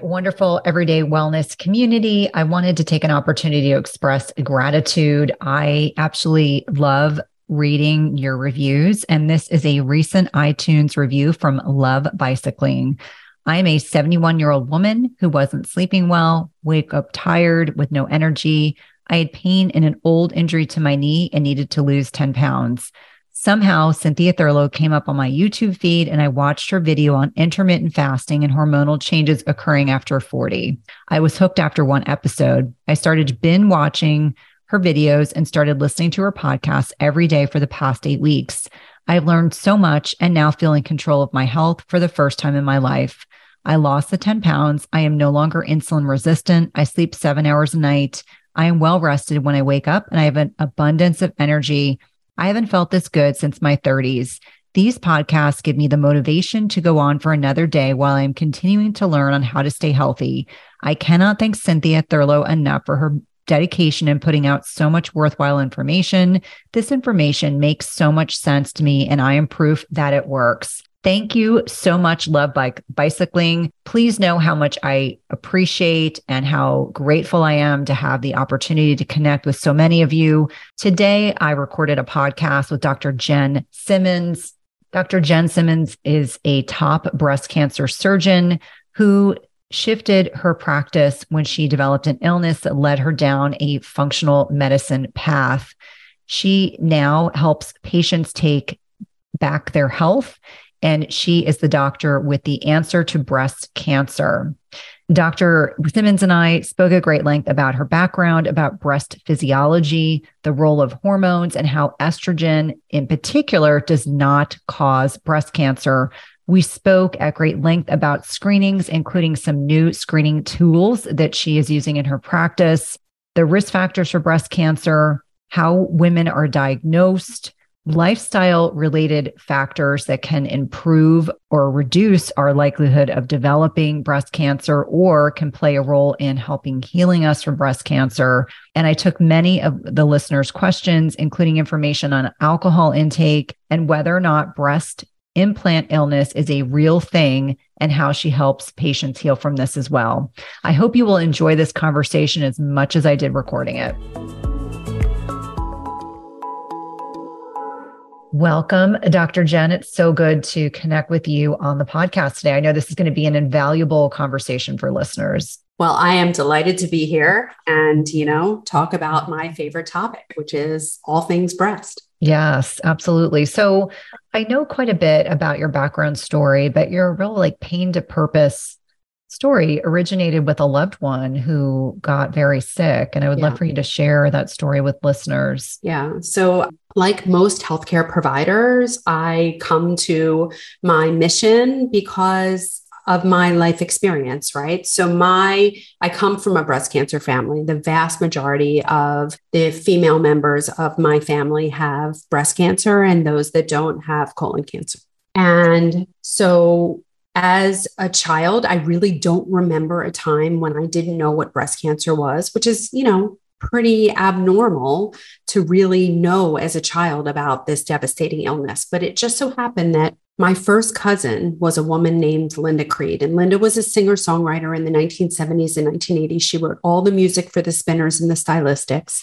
Wonderful everyday wellness community. I wanted to take an opportunity to express gratitude. I absolutely love reading your reviews, and this is a recent iTunes review from Love Bicycling. I'm a 71 year old woman who wasn't sleeping well, wake up tired with no energy. I had pain in an old injury to my knee and needed to lose 10 pounds. Somehow, Cynthia Thurlow came up on my YouTube feed and I watched her video on intermittent fasting and hormonal changes occurring after 40. I was hooked after one episode. I started binge watching her videos and started listening to her podcast every day for the past eight weeks. I've learned so much and now feel in control of my health for the first time in my life. I lost the 10 pounds. I am no longer insulin resistant. I sleep seven hours a night. I am well rested when I wake up and I have an abundance of energy I haven't felt this good since my 30s. These podcasts give me the motivation to go on for another day while I'm continuing to learn on how to stay healthy. I cannot thank Cynthia Thurlow enough for her dedication and putting out so much worthwhile information. This information makes so much sense to me, and I am proof that it works. Thank you so much, Love Bike Bicycling. Please know how much I appreciate and how grateful I am to have the opportunity to connect with so many of you. Today, I recorded a podcast with Dr. Jenn Simmons. Dr. Jenn Simmons is a top breast cancer surgeon who shifted her practice when she developed an illness that led her down a functional medicine path. She now helps patients take back their health and she is the doctor with the answer to breast cancer. Dr. Simmons and I spoke at great length about her background, about breast physiology, the role of hormones, and how estrogen in particular does not cause breast cancer. We spoke at great length about screenings, including some new screening tools that she is using in her practice, the risk factors for breast cancer, how women are diagnosed, lifestyle related factors that can improve or reduce our likelihood of developing breast cancer or can play a role in helping healing us from breast cancer. And I took many of the listeners' questions, including information on alcohol intake and whether or not breast implant illness is a real thing and how she helps patients heal from this as well. I hope you will enjoy this conversation as much as I did recording it. Welcome, Dr. Jenn. It's so good to connect with you on the podcast today. I know this is going to be an invaluable conversation for listeners. Well, I am delighted to be here and, you know, talk about my favorite topic, which is all things breast. Yes, absolutely. So I know quite a bit about your background story, but you're real like pain to purpose story originated with a loved one who got very sick. And I would yeah. love for you to share that story with listeners. Yeah. So, like most healthcare providers, I come to my mission because of my life experience, right? So my I come from a breast cancer family. The vast majority of the female members of my family have breast cancer and those that don't have colon cancer. And so as a child, I really don't remember a time when I didn't know what breast cancer was, which is, you know, pretty abnormal to really know as a child about this devastating illness. But it just so happened that my first cousin was a woman named Linda Creed. And Linda was a singer songwriter in the 1970s and 1980s. She wrote all the music for the spinners and the stylistics.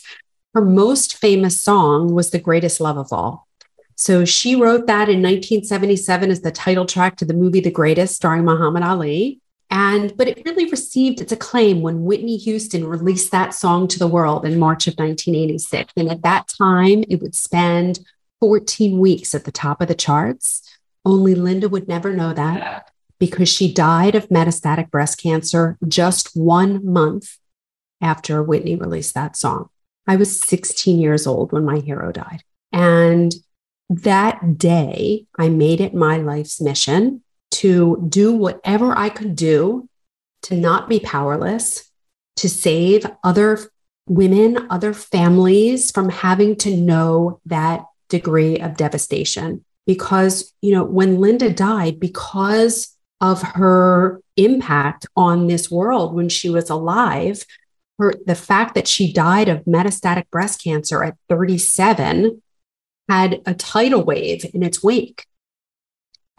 Her most famous song was The Greatest Love of All. So she wrote that in 1977 as the title track to the movie The Greatest, starring Muhammad Ali. And but it really received its acclaim when Whitney Houston released that song to the world in March of 1986. And at that time, it would spend 14 weeks at the top of the charts. Only Linda would never know that because she died of metastatic breast cancer just one month after Whitney released that song. I was 16 years old when my hero died. And that day, I made it my life's mission to do whatever I could do to not be powerless, to save other women, other families from having to know that degree of devastation. Because, you know, when Linda died, because of her impact on this world when she was alive, her, the fact that she died of metastatic breast cancer at 37 had a tidal wave in its wake.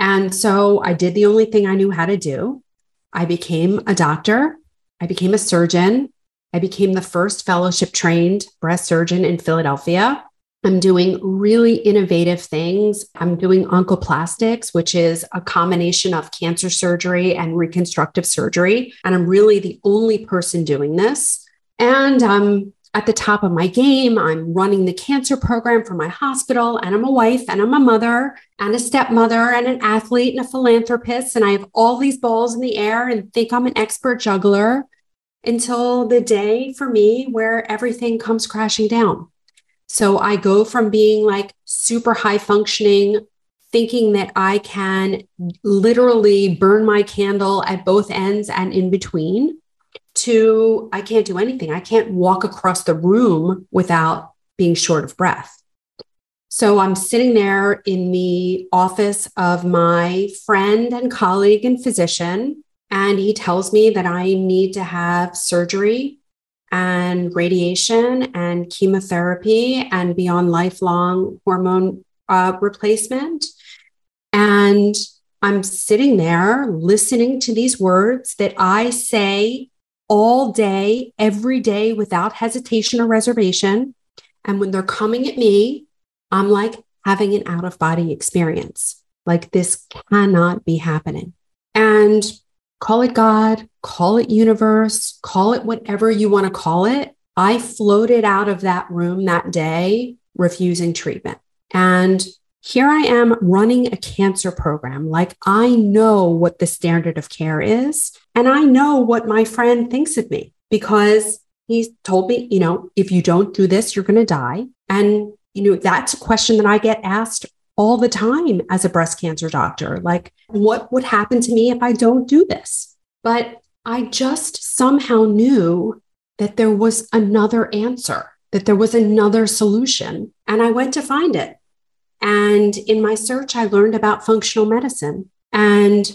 And so I did the only thing I knew how to do. I became a doctor, I became a surgeon, I became the first fellowship trained breast surgeon in Philadelphia. I'm doing really innovative things. I'm doing oncoplastics, which is a combination of cancer surgery and reconstructive surgery. And I'm really the only person doing this. And I'm at the top of my game. I'm running the cancer program for my hospital, and I'm a wife, and I'm a mother, and a stepmother, and an athlete, and a philanthropist. And I have all these balls in the air and think I'm an expert juggler until the day for me where everything comes crashing down. So I go from being like super high functioning, thinking that I can literally burn my candle at both ends and in between to I can't do anything. I can't walk across the room without being short of breath. So I'm sitting there in the office of my friend and colleague and physician, and he tells me that I need to have surgery and radiation and chemotherapy and be on lifelong hormone uh, replacement. And I'm sitting there listening to these words that I say all day, every day without hesitation or reservation. And when they're coming at me, I'm like having an out of body experience. Like this cannot be happening. And call it God, call it universe, call it whatever you want to call it. I floated out of that room that day refusing treatment. And here I am running a cancer program. Like I know what the standard of care is, and I know what my friend thinks of me because he told me, you know, if you don't do this, you're going to die. And, you know, that's a question that I get asked all the time as a breast cancer doctor. Like, what would happen to me if I don't do this? But I just somehow knew that there was another answer, that there was another solution. And I went to find it. And in my search, I learned about functional medicine. And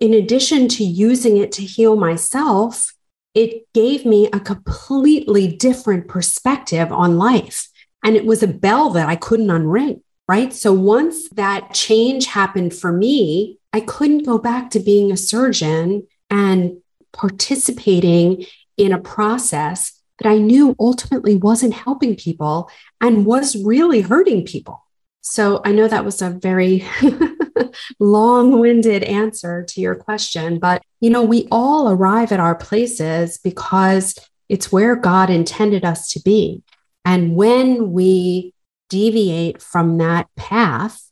in addition to using it to heal myself, it gave me a completely different perspective on life. And it was a bell that I couldn't unring, right? So once that change happened for me, I couldn't go back to being a surgeon and participating in a process that I knew ultimately wasn't helping people and was really hurting people. So I know that was a very long winded answer to your question, but you know, we all arrive at our places because it's where God intended us to be. And when we deviate from that path,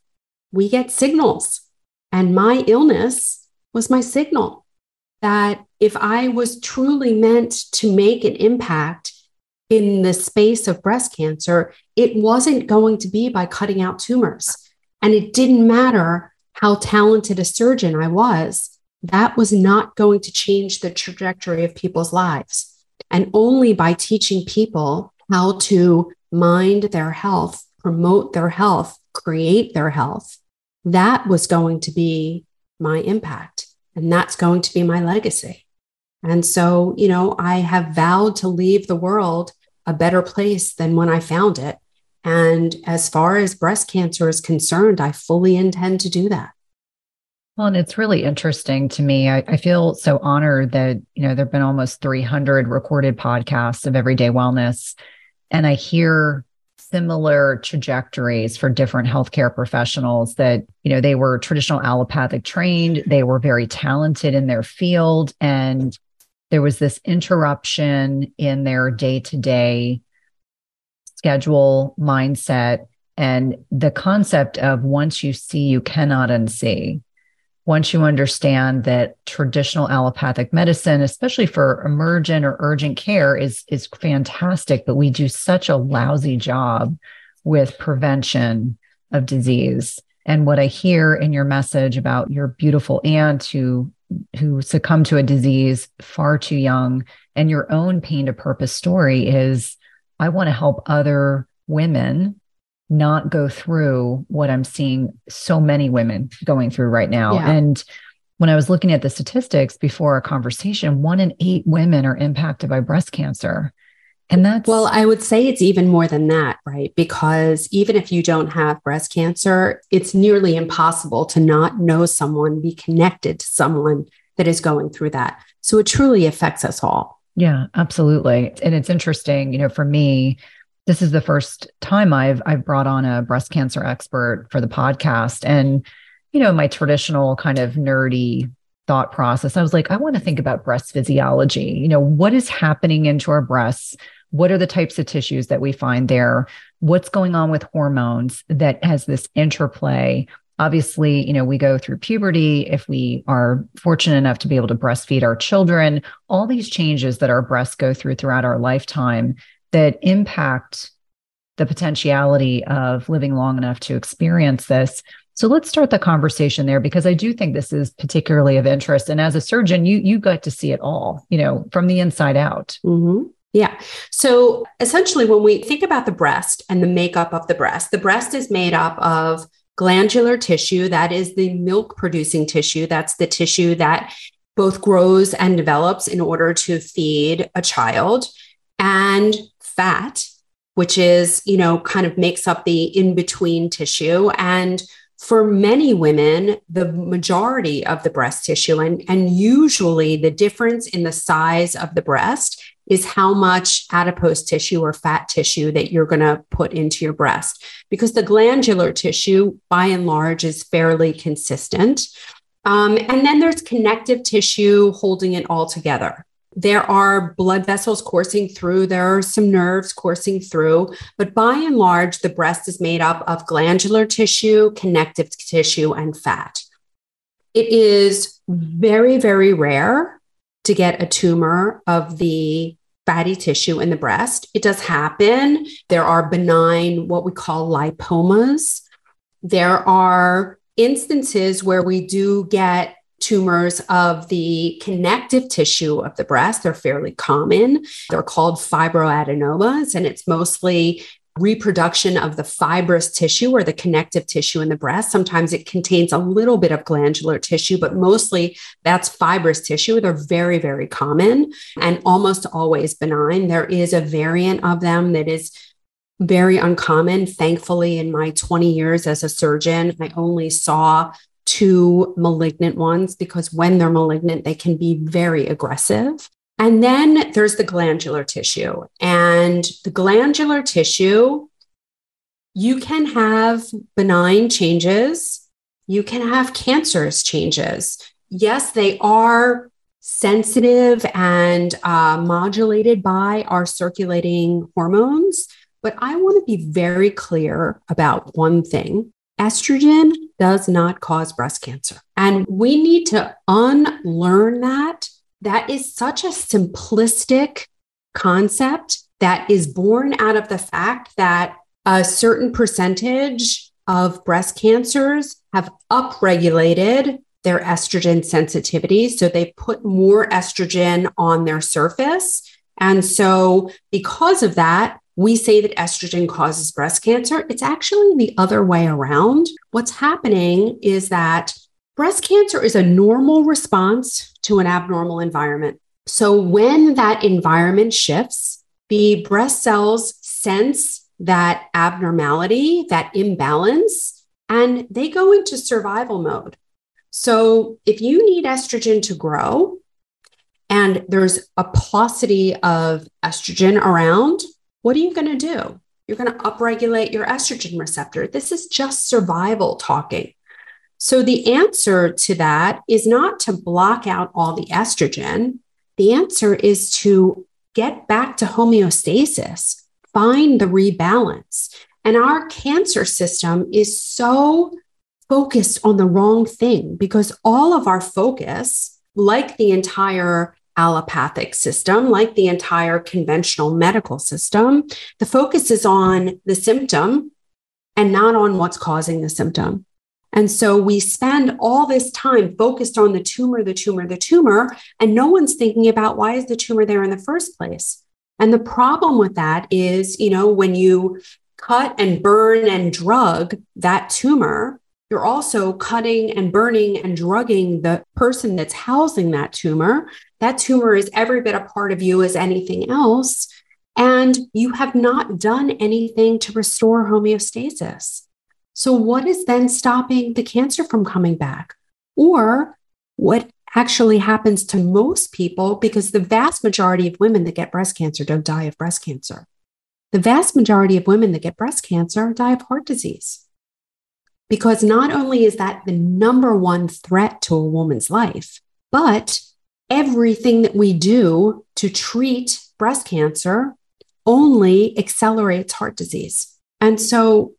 we get signals. And my illness was my signal that if I was truly meant to make an impact in the space of breast cancer, it wasn't going to be by cutting out tumors. And it didn't matter how talented a surgeon I was, that was not going to change the trajectory of people's lives. And only by teaching people how to mind their health, promote their health, create their health, that was going to be my impact. And that's going to be my legacy. And so, you know, I have vowed to leave the world a better place than when I found it. And as far as breast cancer is concerned, I fully intend to do that. Well, and it's really interesting to me. I, I, feel so honored that, you know, there have been almost 300 recorded podcasts of everyday wellness. And I hear similar trajectories for different healthcare professionals that, you know, they were traditional allopathic trained, they were very talented in their field, and there was this interruption in their day to day schedule mindset and the concept of once you see, you cannot unsee. Once you understand that traditional allopathic medicine, especially for emergent or urgent care, is, is fantastic, but we do such a lousy job with prevention of disease. And what I hear in your message about your beautiful aunt who who succumb to a disease far too young and your own pain to purpose story is I want to help other women not go through what I'm seeing so many women going through right now. Yeah. And when I was looking at the statistics before our conversation, one in eight women are impacted by breast cancer. And that's well, I would say it's even more than that, right? Because even if you don't have breast cancer, it's nearly impossible to not know someone, be connected to someone that is going through that. So it truly affects us all. Yeah, absolutely. And it's interesting, you know, for me, this is the first time I've I've brought on a breast cancer expert for the podcast and you know my traditional kind of nerdy thought process I was like I want to think about breast physiology you know what is happening into our breasts what are the types of tissues that we find there what's going on with hormones that has this interplay obviously you know we go through puberty if we are fortunate enough to be able to breastfeed our children all these changes that our breasts go through throughout our lifetime that impact the potentiality of living long enough to experience this. So let's start the conversation there because I do think this is particularly of interest. And as a surgeon, you you got to see it all, you know, from the inside out. Mm-hmm. Yeah. So essentially, when we think about the breast and the makeup of the breast, the breast is made up of glandular tissue. That is the milk producing tissue. That's the tissue that both grows and develops in order to feed a child, and fat, which is, you know, kind of makes up the in between tissue. And for many women, the majority of the breast tissue, and, and usually the difference in the size of the breast is how much adipose tissue or fat tissue that you're going to put into your breast. Because the glandular tissue, by and large, is fairly consistent. Um, and then there's connective tissue holding it all together there are blood vessels coursing through, there are some nerves coursing through, but by and large, the breast is made up of glandular tissue, connective tissue, and fat. It is very, very rare to get a tumor of the fatty tissue in the breast. It does happen. There are benign, what we call lipomas. There are instances where we do get tumors of the connective tissue of the breast. They're fairly common. They're called fibroadenomas, and it's mostly reproduction of the fibrous tissue or the connective tissue in the breast. Sometimes it contains a little bit of glandular tissue, but mostly that's fibrous tissue. They're very, very common and almost always benign. There is a variant of them that is very uncommon. Thankfully, in my 20 years as a surgeon, I only saw two malignant ones because when they're malignant, they can be very aggressive. And then there's the glandular tissue. And the glandular tissue, you can have benign changes, you can have cancerous changes. Yes, they are sensitive and uh, modulated by our circulating hormones. But I want to be very clear about one thing estrogen does not cause breast cancer. And we need to unlearn that. That is such a simplistic concept that is born out of the fact that a certain percentage of breast cancers have upregulated their estrogen sensitivity. So they put more estrogen on their surface. And so, because of that, we say that estrogen causes breast cancer. It's actually the other way around. What's happening is that breast cancer is a normal response to an abnormal environment. So when that environment shifts, the breast cells sense that abnormality, that imbalance, and they go into survival mode. So if you need estrogen to grow, and there's a paucity of estrogen around, what are you going to do? You're going to upregulate your estrogen receptor. This is just survival talking. So, the answer to that is not to block out all the estrogen. The answer is to get back to homeostasis, find the rebalance. And our cancer system is so focused on the wrong thing because all of our focus, like the entire allopathic system, like the entire conventional medical system, the focus is on the symptom and not on what's causing the symptom. And so we spend all this time focused on the tumor, the tumor, the tumor, and no one's thinking about why is the tumor there in the first place. And the problem with that is, you know, when you cut and burn and drug that tumor, you're also cutting and burning and drugging the person that's housing that tumor. That tumor is every bit a part of you as anything else. And you have not done anything to restore homeostasis. So, what is then stopping the cancer from coming back? Or what actually happens to most people, because the vast majority of women that get breast cancer don't die of breast cancer. The vast majority of women that get breast cancer die of heart disease. Because not only is that the number one threat to a woman's life, but everything that we do to treat breast cancer only accelerates heart disease. And so,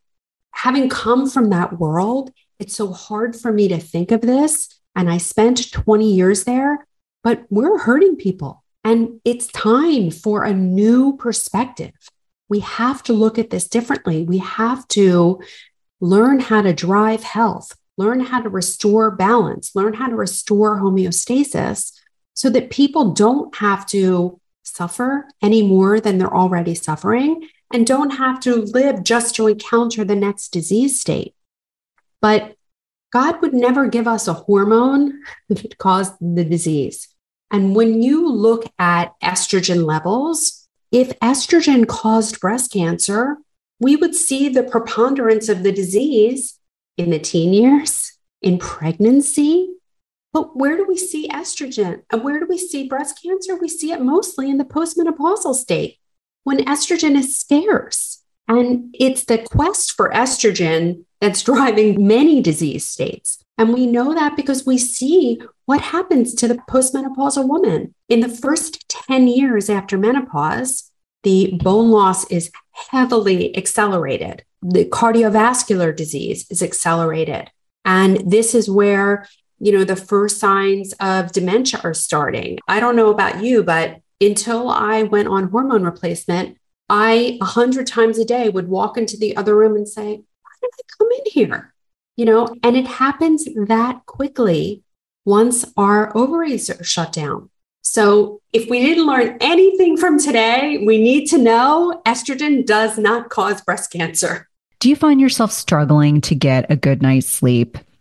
having come from that world, it's so hard for me to think of this. And I spent 20 years there, but we're hurting people. And it's time for a new perspective. We have to look at this differently. We have to learn how to drive health, learn how to restore balance, learn how to restore homeostasis so that people don't have to suffer any more than they're already suffering and don't have to live just to encounter the next disease state. But God would never give us a hormone that caused the disease. And when you look at estrogen levels, if estrogen caused breast cancer, we would see the preponderance of the disease in the teen years, in pregnancy. But where do we see estrogen? And where do we see breast cancer? We see it mostly in the postmenopausal state when estrogen is scarce. And it's the quest for estrogen that's driving many disease states. And we know that because we see what happens to the postmenopausal woman. In the first 10 years after menopause, the bone loss is heavily accelerated. The cardiovascular disease is accelerated. And this is where, you know, the first signs of dementia are starting. I don't know about you, but until I went on hormone replacement, I a hundred times a day would walk into the other room and say, why did I come in here? You know, and it happens that quickly once our ovaries are shut down. So, if we didn't learn anything from today, we need to know estrogen does not cause breast cancer. Do you find yourself struggling to get a good night's sleep?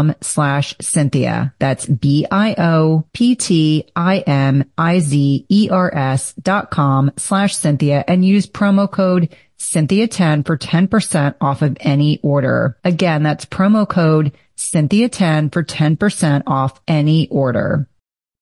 com slash Cynthia. That's B-I-O-P-T-I-M-I-Z-E-R-S dot com slash Cynthia and use promo code Cynthia 10 for 10% off of any order. Again, that's promo code Cynthia 10 for 10% off any order.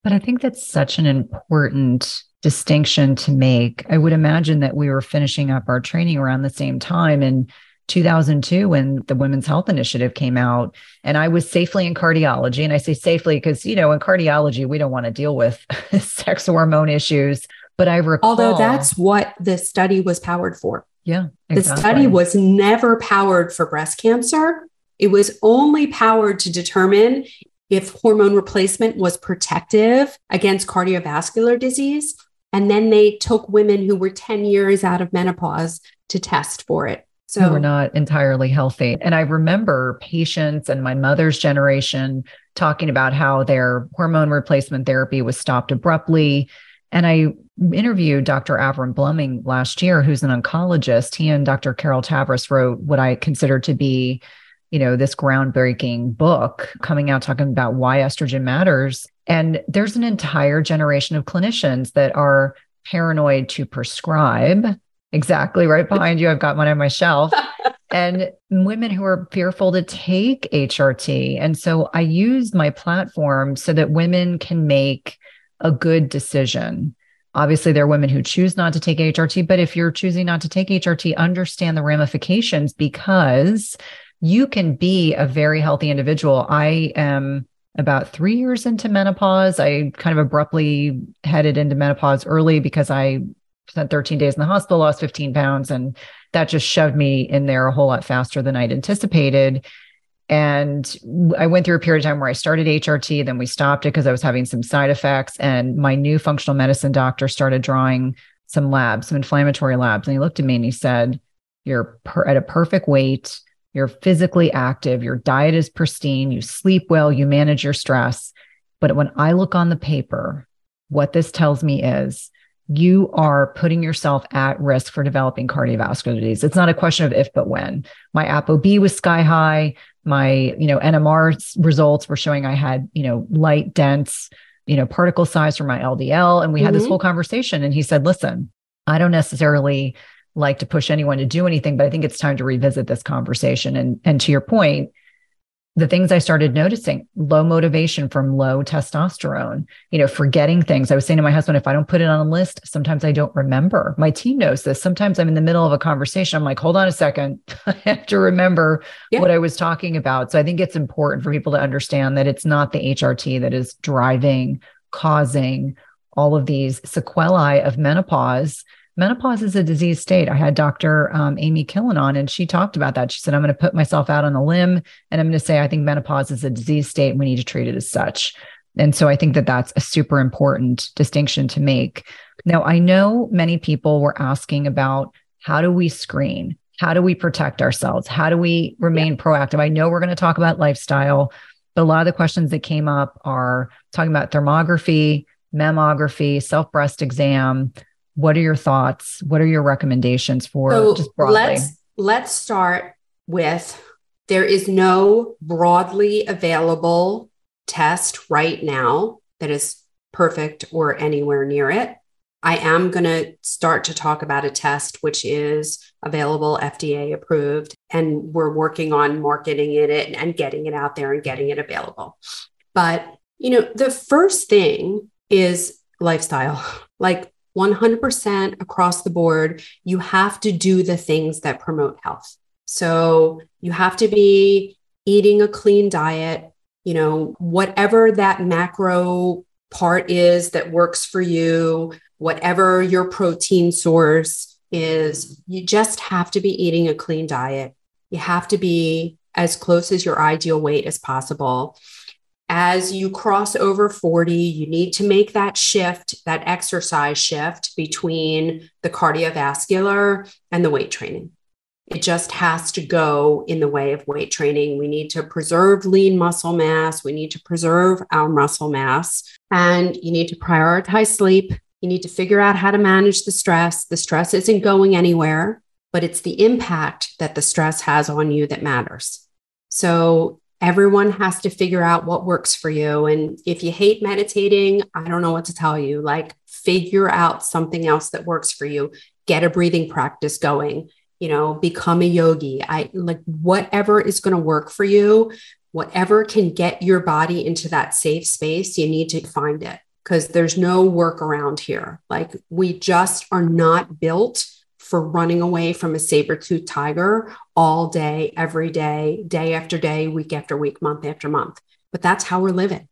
But I think that's such an important distinction to make. I would imagine that we were finishing up our training around the same time and 2002 when the Women's Health Initiative came out. And I was safely in cardiology. And I say safely because, you know, in cardiology, we don't want to deal with sex hormone issues. But I recall. Although that's what the study was powered for. Yeah. Exactly. The study was never powered for breast cancer. It was only powered to determine if hormone replacement was protective against cardiovascular disease. And then they took women who were 10 years out of menopause to test for it. So were not entirely healthy. And I remember patients and my mother's generation talking about how their hormone replacement therapy was stopped abruptly. And I interviewed Dr. Avrum Bluming last year, who's an oncologist. He and Dr. Carol Tavris wrote what I consider to be, you know, this groundbreaking book coming out talking about why estrogen matters. And there's an entire generation of clinicians that are paranoid to prescribe Exactly. Right behind you. I've got one on my shelf. and women who are fearful to take HRT. And so I use my platform so that women can make a good decision. Obviously, there are women who choose not to take HRT, but if you're choosing not to take HRT, understand the ramifications because you can be a very healthy individual. I am about three years into menopause. I kind of abruptly headed into menopause early because I spent 13 days in the hospital, lost 15 pounds, and that just shoved me in there a whole lot faster than I'd anticipated. And I went through a period of time where I started HRT, then we stopped it because I was having some side effects. And my new functional medicine doctor started drawing some labs, some inflammatory labs. And he looked at me and he said, You're per- at a perfect weight. You're physically active. Your diet is pristine. You sleep well. You manage your stress. But when I look on the paper, what this tells me is you are putting yourself at risk for developing cardiovascular disease. It's not a question of if, but when. My ApoB was sky high. My, you know, NMR results were showing I had, you know, light, dense, you know, particle size for my LDL. And we mm-hmm. had this mm-hmm. whole conversation. And he said, listen, I don't necessarily like to push anyone to do anything, but I think it's time to revisit this conversation. And, and to your point, the things I started noticing low motivation from low testosterone, you know, forgetting things. I was saying to my husband, if I don't put it on a list, sometimes I don't remember. My team knows this. Sometimes I'm in the middle of a conversation. I'm like, hold on a second. I have to remember yeah. what I was talking about. So I think it's important for people to understand that it's not the HRT that is driving, causing all of these sequelae of menopause menopause is a disease state. I had Dr. Um, Amy Killen on, and she talked about that. She said, I'm going to put myself out on a limb and I'm going to say, I think menopause is a disease state. And we need to treat it as such. And so I think that that's a super important distinction to make. Now, I know many people were asking about how do we screen? How do we protect ourselves? How do we remain yeah. proactive? I know we're going to talk about lifestyle, but a lot of the questions that came up are talking about thermography, mammography, self breast exam, What are your thoughts? What are your recommendations for so just broadly? Let's let's start with there is no broadly available test right now that is perfect or anywhere near it. I am going to start to talk about a test which is available, FDA approved, and we're working on marketing it and getting it out there and getting it available. But, you know, the first thing is lifestyle. Like 100% across the board, you have to do the things that promote health. So you have to be eating a clean diet, you know, whatever that macro part is that works for you, whatever your protein source is, you just have to be eating a clean diet. You have to be as close as your ideal weight as possible. As you cross over 40, you need to make that shift, that exercise shift between the cardiovascular and the weight training. It just has to go in the way of weight training. We need to preserve lean muscle mass. We need to preserve our muscle mass. And you need to prioritize sleep. You need to figure out how to manage the stress. The stress isn't going anywhere, but it's the impact that the stress has on you that matters. So everyone has to figure out what works for you. And if you hate meditating, I don't know what to tell you. Like, figure out something else that works for you. Get a breathing practice going you know, become a yogi. I like whatever is going to work for you, whatever can get your body into that safe space, you need to find it because there's no work around here. Like we just are not built for running away from a saber-toothed tiger all day, every day, day after day, week after week, month after month. But that's how we're living.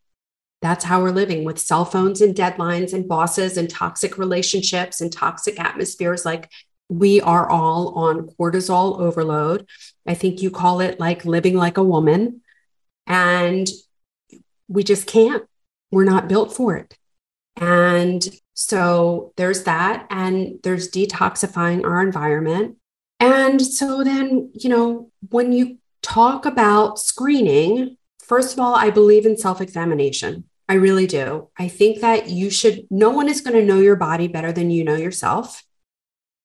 That's how we're living with cell phones and deadlines and bosses and toxic relationships and toxic atmospheres. Like we are all on cortisol overload. I think you call it like living like a woman. And we just can't. We're not built for it. And so there's that. And there's detoxifying our environment. And so then, you know, when you talk about screening, first of all, I believe in self examination. I really do. I think that you should, no one is going to know your body better than you know yourself.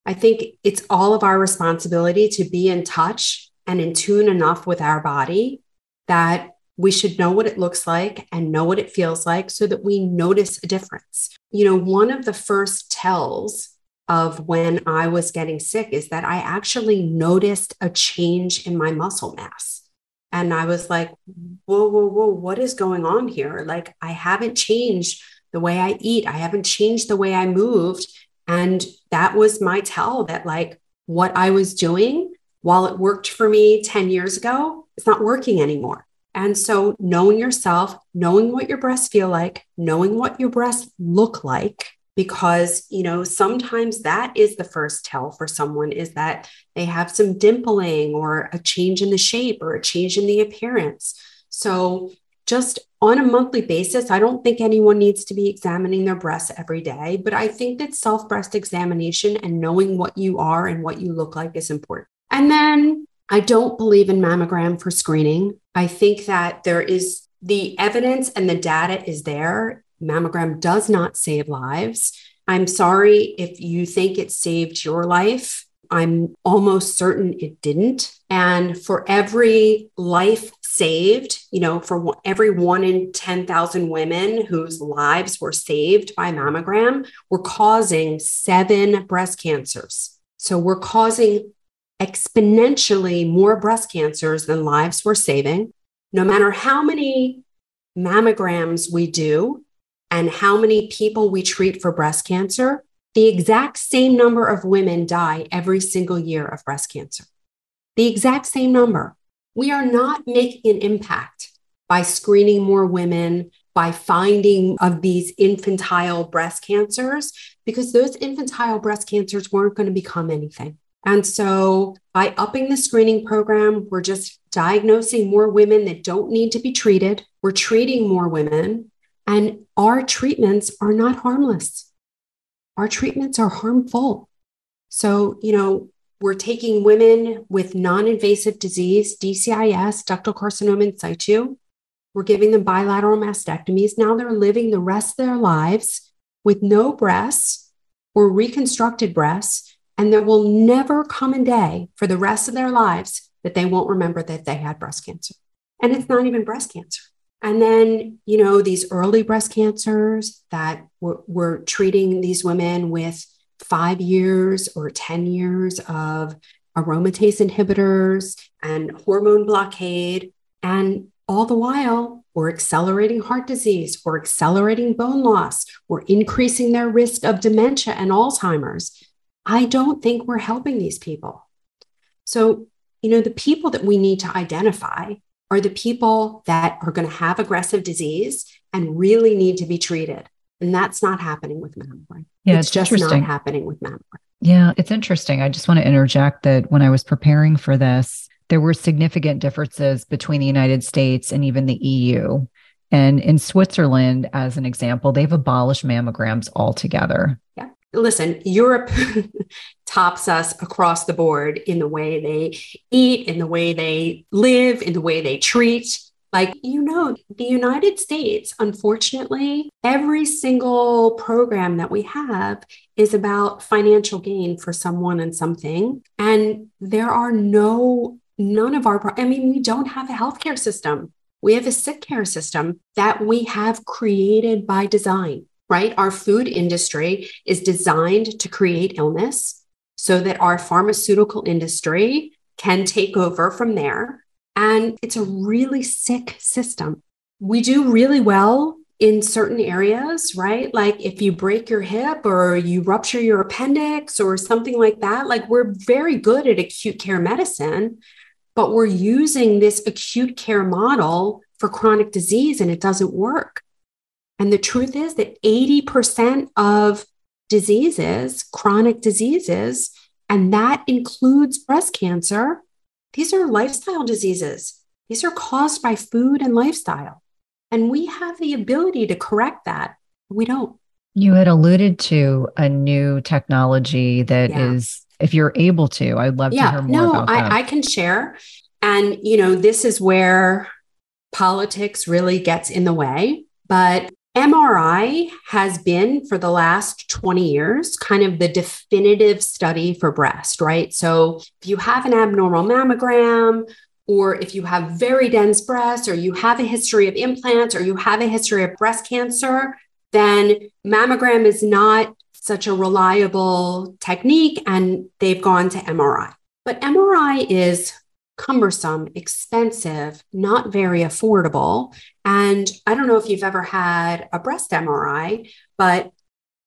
I think it's all of our responsibility to be in touch and in tune enough with our body that we should know what it looks like and know what it feels like so that we notice a difference. You know, one of the first tells of when I was getting sick is that I actually noticed a change in my muscle mass. And I was like, whoa, whoa, whoa, what is going on here? Like, I haven't changed the way I eat, I haven't changed the way I moved. And that was my tell that, like, what I was doing while it worked for me 10 years ago, it's not working anymore. And so, knowing yourself, knowing what your breasts feel like, knowing what your breasts look like, because you know sometimes that is the first tell for someone is that they have some dimpling or a change in the shape or a change in the appearance so just on a monthly basis, I don't think anyone needs to be examining their breasts every day, but I think that self breast examination and knowing what you are and what you look like is important. And then I don't believe in mammogram for screening. I think that there is the evidence and the data is there. Mammogram does not save lives. I'm sorry if you think it saved your life. I'm almost certain it didn't. And for every life saved, you know, for every one in 10,000 women whose lives were saved by mammogram, we're causing seven breast cancers. So we're causing exponentially more breast cancers than lives we're saving. No matter how many mammograms we do and how many people we treat for breast cancer, the exact same number of women die every single year of breast cancer. The exact same number. We are not making an impact by screening more women, by finding of these infantile breast cancers, because those infantile breast cancers weren't going to become anything. And so by upping the screening program, we're just diagnosing more women that don't need to be treated. We're treating more women, and our treatments are not harmless. Our treatments are harmful. So, you know, we're taking women with non invasive disease, DCIS, ductal carcinoma in situ. We're giving them bilateral mastectomies. Now they're living the rest of their lives with no breasts, or reconstructed breasts, and there will never come a day for the rest of their lives that they won't remember that they had breast cancer. And it's not even breast cancer. And then, you know, these early breast cancers that we're, we're treating these women with five years or 10 years of aromatase inhibitors and hormone blockade. And all the while, we're accelerating heart disease, we're accelerating bone loss, we're increasing their risk of dementia and Alzheimer's. I don't think we're helping these people. So, you know, the people that we need to identify are the people that are going to have aggressive disease and really need to be treated. And that's not happening with mammogram. Yeah, it's, it's just not happening with mammogram. Yeah, it's interesting. I just want to interject that when I was preparing for this, there were significant differences between the United States and even the EU. And in Switzerland, as an example, they've abolished mammograms altogether. Yeah listen, Europe tops us across the board in the way they eat, in the way they live, in the way they treat. Like, you know, the United States, unfortunately, every single program that we have is about financial gain for someone and something. And there are no, none of our, I mean, we don't have a healthcare system. We have a sick care system that we have created by design right? Our food industry is designed to create illness so that our pharmaceutical industry can take over from there. And it's a really sick system. We do really well in certain areas, right? Like if you break your hip or you rupture your appendix or something like that, like we're very good at acute care medicine, but we're using this acute care model for chronic disease and it doesn't work. And the truth is that 80% of diseases, chronic diseases, and that includes breast cancer, these are lifestyle diseases. These are caused by food and lifestyle. And we have the ability to correct that. We don't. You had alluded to a new technology that yeah. is, if you're able to, I'd love yeah, to hear more no, about that. I, I can share. And, you know, this is where politics really gets in the way. But MRI has been for the last 20 years kind of the definitive study for breast, right? So if you have an abnormal mammogram, or if you have very dense breasts, or you have a history of implants, or you have a history of breast cancer, then mammogram is not such a reliable technique and they've gone to MRI. But MRI is cumbersome, expensive, not very affordable. And I don't know if you've ever had a breast MRI, but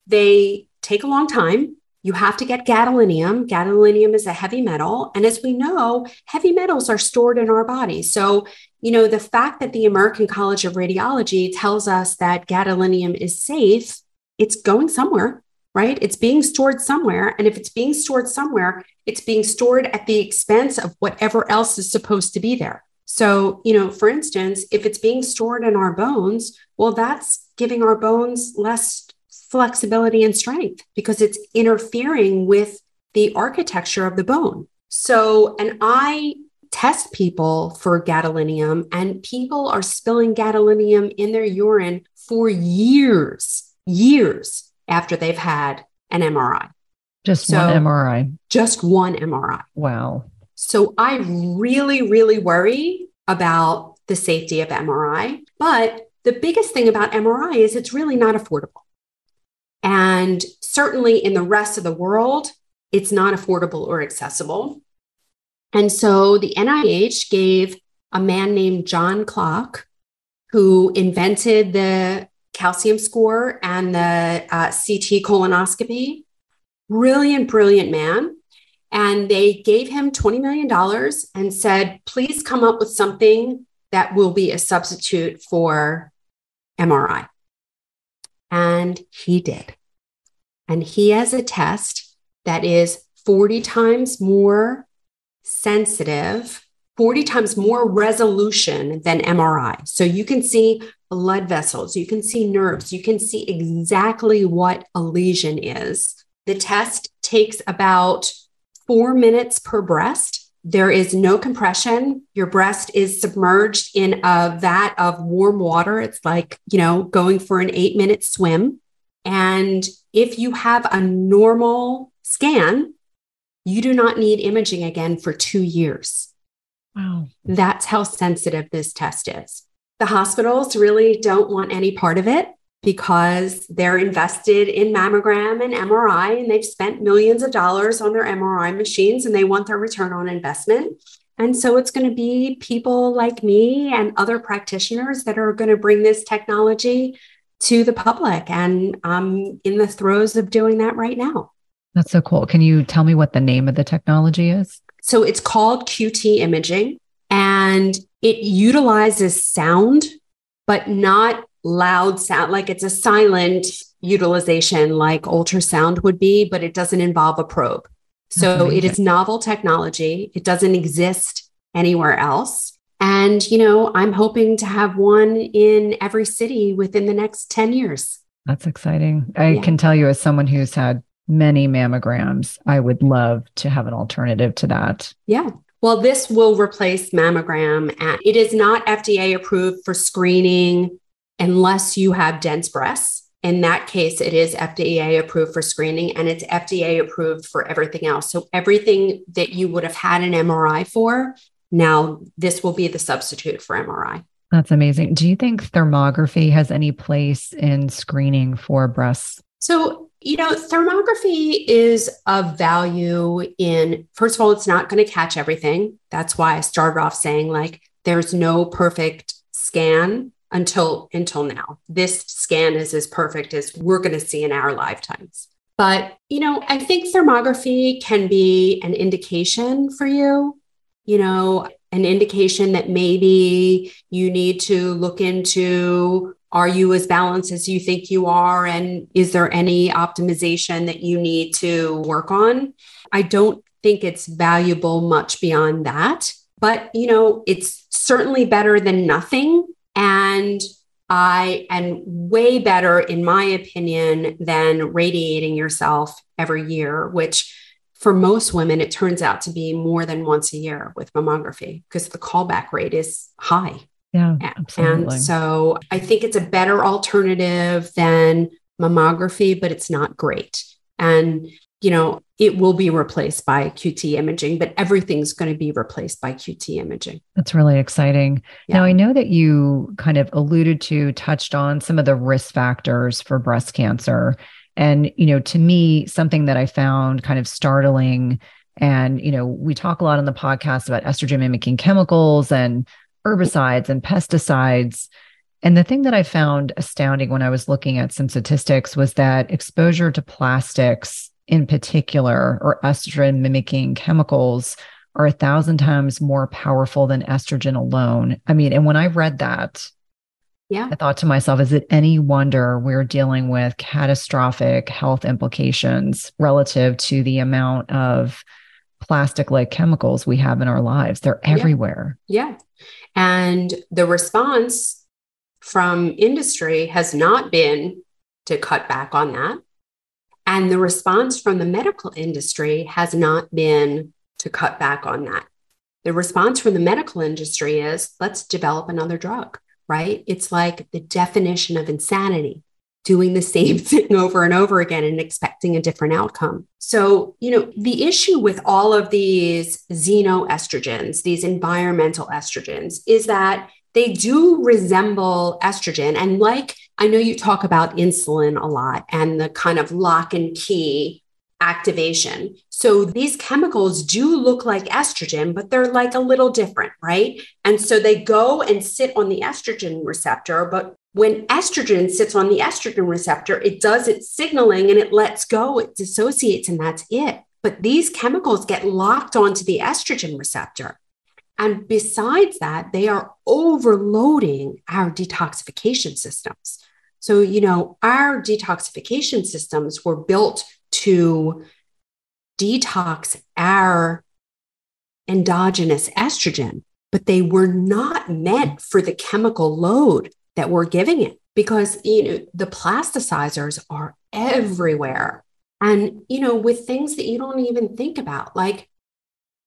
they take a long time. You have to get gadolinium. Gadolinium is a heavy metal. And as we know, heavy metals are stored in our body. So, you know, the fact that the American College of Radiology tells us that gadolinium is safe, it's going somewhere right? It's being stored somewhere. And if it's being stored somewhere, it's being stored at the expense of whatever else is supposed to be there. So, you know, for instance, if it's being stored in our bones, well, that's giving our bones less flexibility and strength because it's interfering with the architecture of the bone. So, and I test people for gadolinium, and people are spilling gadolinium in their urine for years, years after they've had an MRI. Just so, one MRI. Just one MRI. Wow. So I really, really worry about the safety of MRI. But the biggest thing about MRI is it's really not affordable. And certainly in the rest of the world, it's not affordable or accessible. And so the NIH gave a man named John Klock, who invented the calcium score and the uh, CT colonoscopy. Brilliant, brilliant man. And they gave him $20 million and said, please come up with something that will be a substitute for MRI. And he did. And he has a test that is 40 times more sensitive, 40 times more resolution than MRI. So you can see blood vessels, you can see nerves, you can see exactly what a lesion is. The test takes about four minutes per breast. There is no compression. Your breast is submerged in a vat of warm water. It's like, you know, going for an eight minute swim. And if you have a normal scan, you do not need imaging again for two years. Wow. That's how sensitive this test is. The hospitals really don't want any part of it because they're invested in mammogram and MRI and they've spent millions of dollars on their MRI machines and they want their return on investment. And so it's going to be people like me and other practitioners that are going to bring this technology to the public. And I'm in the throes of doing that right now. That's so cool. Can you tell me what the name of the technology is? So it's called QT imaging and it utilizes sound, but not loud sound, like it's a silent utilization like ultrasound would be, but it doesn't involve a probe. So it is novel technology. It doesn't exist anywhere else. And, you know, I'm hoping to have one in every city within the next 10 years. That's exciting. I yeah. can tell you, as someone who's had many mammograms, I would love to have an alternative to that. Yeah. Well, this will replace mammogram. And it is not FDA approved for screening unless you have dense breasts. In that case, it is FDA approved for screening and it's FDA approved for everything else. So, everything that you would have had an MRI for, now this will be the substitute for MRI. That's amazing. Do you think thermography has any place in screening for breasts? So, you know, thermography is of value in, first of all, it's not going to catch everything. That's why I started off saying, like, there's no perfect scan until until now. This scan is as perfect as we're going to see in our lifetimes. But, you know, I think thermography can be an indication for you, you know, an indication that maybe you need to look into are you as balanced as you think you are? And is there any optimization that you need to work on? I don't think it's valuable much beyond that. But, you know, it's certainly better than nothing. And I and way better, in my opinion, than radiating yourself every year, which for most women, it turns out to be more than once a year with mammography because the callback rate is high. Yeah. Absolutely. And so I think it's a better alternative than mammography, but it's not great. And, you know, it will be replaced by QT imaging, but everything's going to be replaced by QT imaging. That's really exciting. Yeah. Now, I know that you kind of alluded to, touched on some of the risk factors for breast cancer. And, you know, to me, something that I found kind of startling. And, you know, we talk a lot on the podcast about estrogen mimicking chemicals and herbicides and pesticides. And the thing that I found astounding when I was looking at some statistics was that exposure to plastics in particular, or estrogen mimicking chemicals, are a thousand times more powerful than estrogen alone. I mean, and when I read that, yeah. I thought to myself, is it any wonder we're dealing with catastrophic health implications relative to the amount of plastic like chemicals we have in our lives? They're everywhere. Yeah. yeah. And the response from industry has not been to cut back on that. And the response from the medical industry has not been to cut back on that. The response from the medical industry is let's develop another drug, right? It's like the definition of insanity doing the same thing over and over again and expecting a different outcome. So, you know, the issue with all of these xenoestrogens, these environmental estrogens, is that they do resemble estrogen. And like I know you talk about insulin a lot and the kind of lock and key activation. So these chemicals do look like estrogen, but they're like a little different, right? And so they go and sit on the estrogen receptor, but when estrogen sits on the estrogen receptor, it does its signaling and it lets go, it dissociates, and that's it. But these chemicals get locked onto the estrogen receptor. And besides that, they are overloading our detoxification systems. So, you know, our detoxification systems were built to detox our endogenous estrogen, but they were not meant for the chemical load that we're giving it because you know the plasticizers are everywhere. And you know with things that you don't even think about like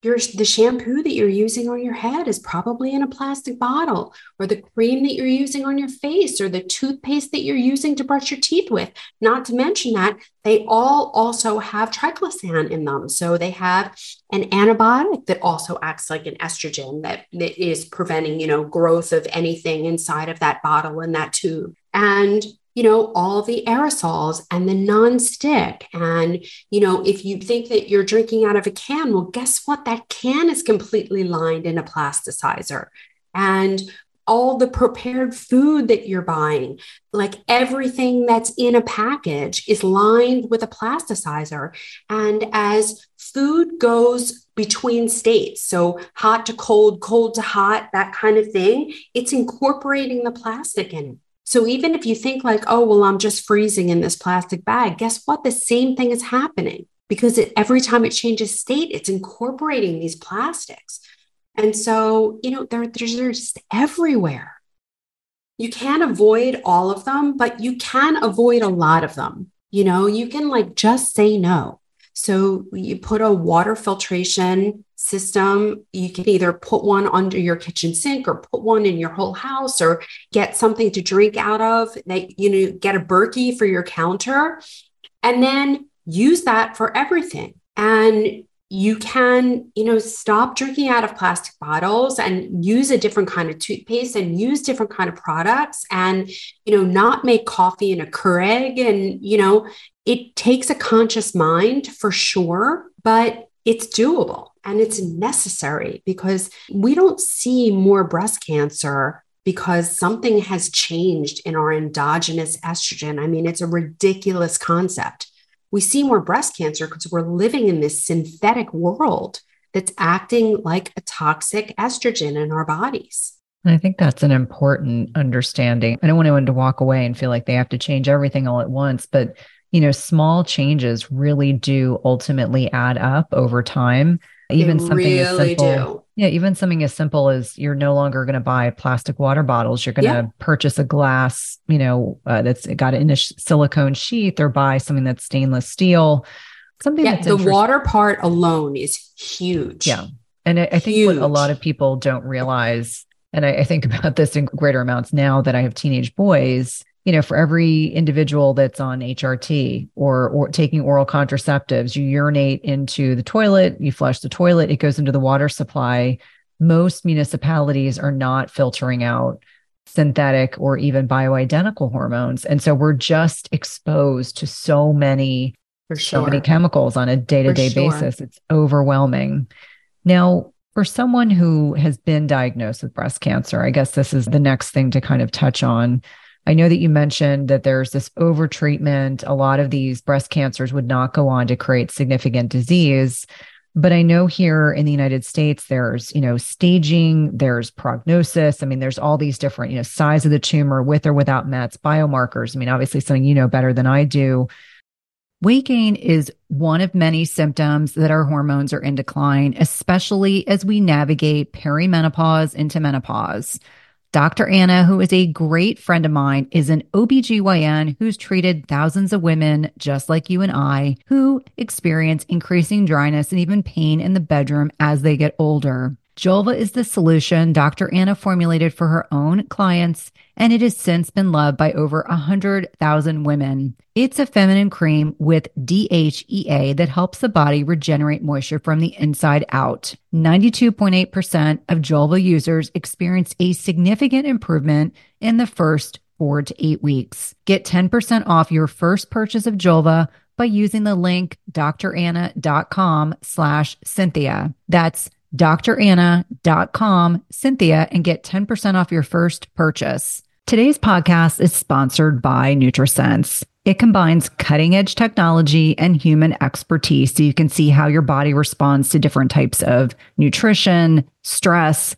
your the shampoo that you're using on your head is probably in a plastic bottle or the cream that you're using on your face or the toothpaste that you're using to brush your teeth with. Not to mention that they all also have triclosan in them. So they have an antibiotic that also acts like an estrogen that, that is preventing you know growth of anything inside of that bottle and that tube. And you know, all the aerosols and the non-stick. And, you know, if you think that you're drinking out of a can, well, guess what? That can is completely lined in a plasticizer. And all the prepared food that you're buying, like everything that's in a package is lined with a plasticizer. And as food goes between states, so hot to cold, cold to hot, that kind of thing, it's incorporating the plastic in it. So even if you think like, oh, well, I'm just freezing in this plastic bag, guess what? The same thing is happening because it, every time it changes state, it's incorporating these plastics. And so, you know, they're, they're just everywhere. You can't avoid all of them, but you can avoid a lot of them. You know, you can like just say no. So you put a water filtration system. You can either put one under your kitchen sink or put one in your whole house or get something to drink out of that, you know, get a Berkey for your counter and then use that for everything. And you can, you know, stop drinking out of plastic bottles and use a different kind of toothpaste and use different kind of products and, you know, not make coffee in a Keurig. And, you know, it takes a conscious mind for sure, but it's doable and it's necessary because we don't see more breast cancer because something has changed in our endogenous estrogen. I mean, it's a ridiculous concept we see more breast cancer because we're living in this synthetic world that's acting like a toxic estrogen in our bodies. And I think that's an important understanding. I don't want anyone to walk away and feel like they have to change everything all at once, but you know, small changes really do ultimately add up over time. Even they something really as simple, do. Yeah, even something as simple as you're no longer going to buy plastic water bottles. You're going to yeah. purchase a glass, you know, uh, that's got in a silicone sheath or buy something that's stainless steel. Something yeah, the water part alone is huge. Yeah. And I, I think huge. what a lot of people don't realize, and I, I think about this in greater amounts now that I have teenage boys, you know, for every individual that's on HRT or or taking oral contraceptives, you urinate into the toilet, you flush the toilet, it goes into the water supply. Most municipalities are not filtering out synthetic or even bioidentical hormones. And so we're just exposed to so many sure. so many chemicals on a day-to-day basis. It's overwhelming. Now, for someone who has been diagnosed with breast cancer, I guess this is the next thing to kind of touch on. I know that you mentioned that there's this over treatment. A lot of these breast cancers would not go on to create significant disease. But I know here in the United States, there's, you know, staging, there's prognosis. I mean, there's all these different, you know, size of the tumor with or without METs, biomarkers. I mean, obviously something you know better than I do. Weight gain is one of many symptoms that our hormones are in decline, especially as we navigate perimenopause into menopause. Dr. Anna, who is a great friend of mine, is an OBGYN who's treated thousands of women just like you and I who experience increasing dryness and even pain in the bedroom as they get older. Julva is the solution Dr. Anna formulated for her own clients, and it has since been loved by over 100,000 women. It's a feminine cream with DHEA that helps the body regenerate moisture from the inside out. 92.8% of Julva users experienced a significant improvement in the first four to eight weeks. Get 10% off your first purchase of Julva by using the link dranna.com slash Cynthia. That's dranna.com, Cynthia, and get 10% off your first purchase. Today's podcast is sponsored by NutriSense. It combines cutting edge technology and human expertise so you can see how your body responds to different types of nutrition, stress,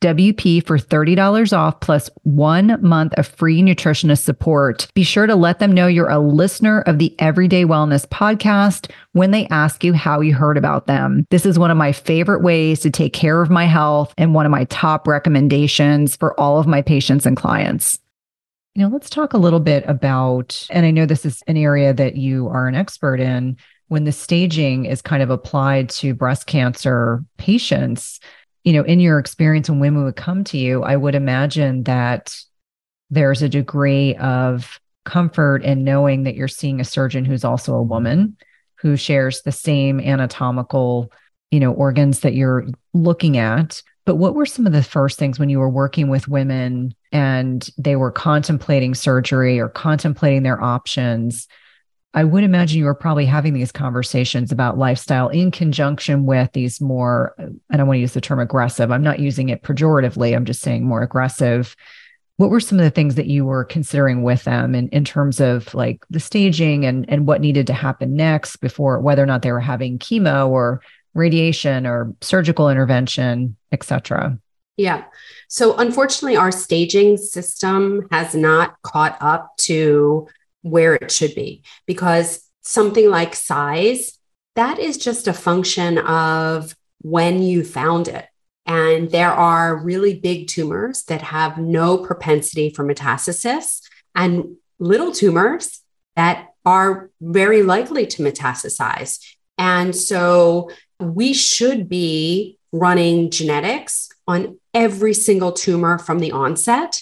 WP for $30 off plus one month of free nutritionist support. Be sure to let them know you're a listener of the Everyday Wellness podcast when they ask you how you heard about them. This is one of my favorite ways to take care of my health and one of my top recommendations for all of my patients and clients. You know, let's talk a little bit about, and I know this is an area that you are an expert in, when the staging is kind of applied to breast cancer patients you know, in your experience when women would come to you, I would imagine that there's a degree of comfort in knowing that you're seeing a surgeon who's also a woman who shares the same anatomical, you know, organs that you're looking at. But what were some of the first things when you were working with women and they were contemplating surgery or contemplating their options? I would imagine you were probably having these conversations about lifestyle in conjunction with these more, I don't want to use the term aggressive. I'm not using it pejoratively. I'm just saying more aggressive. What were some of the things that you were considering with them in, in terms of like the staging and, and what needed to happen next before whether or not they were having chemo or radiation or surgical intervention, et cetera? Yeah. So unfortunately, our staging system has not caught up to where it should be because something like size, that is just a function of when you found it. And there are really big tumors that have no propensity for metastasis and little tumors that are very likely to metastasize. And so we should be running genetics on every single tumor from the onset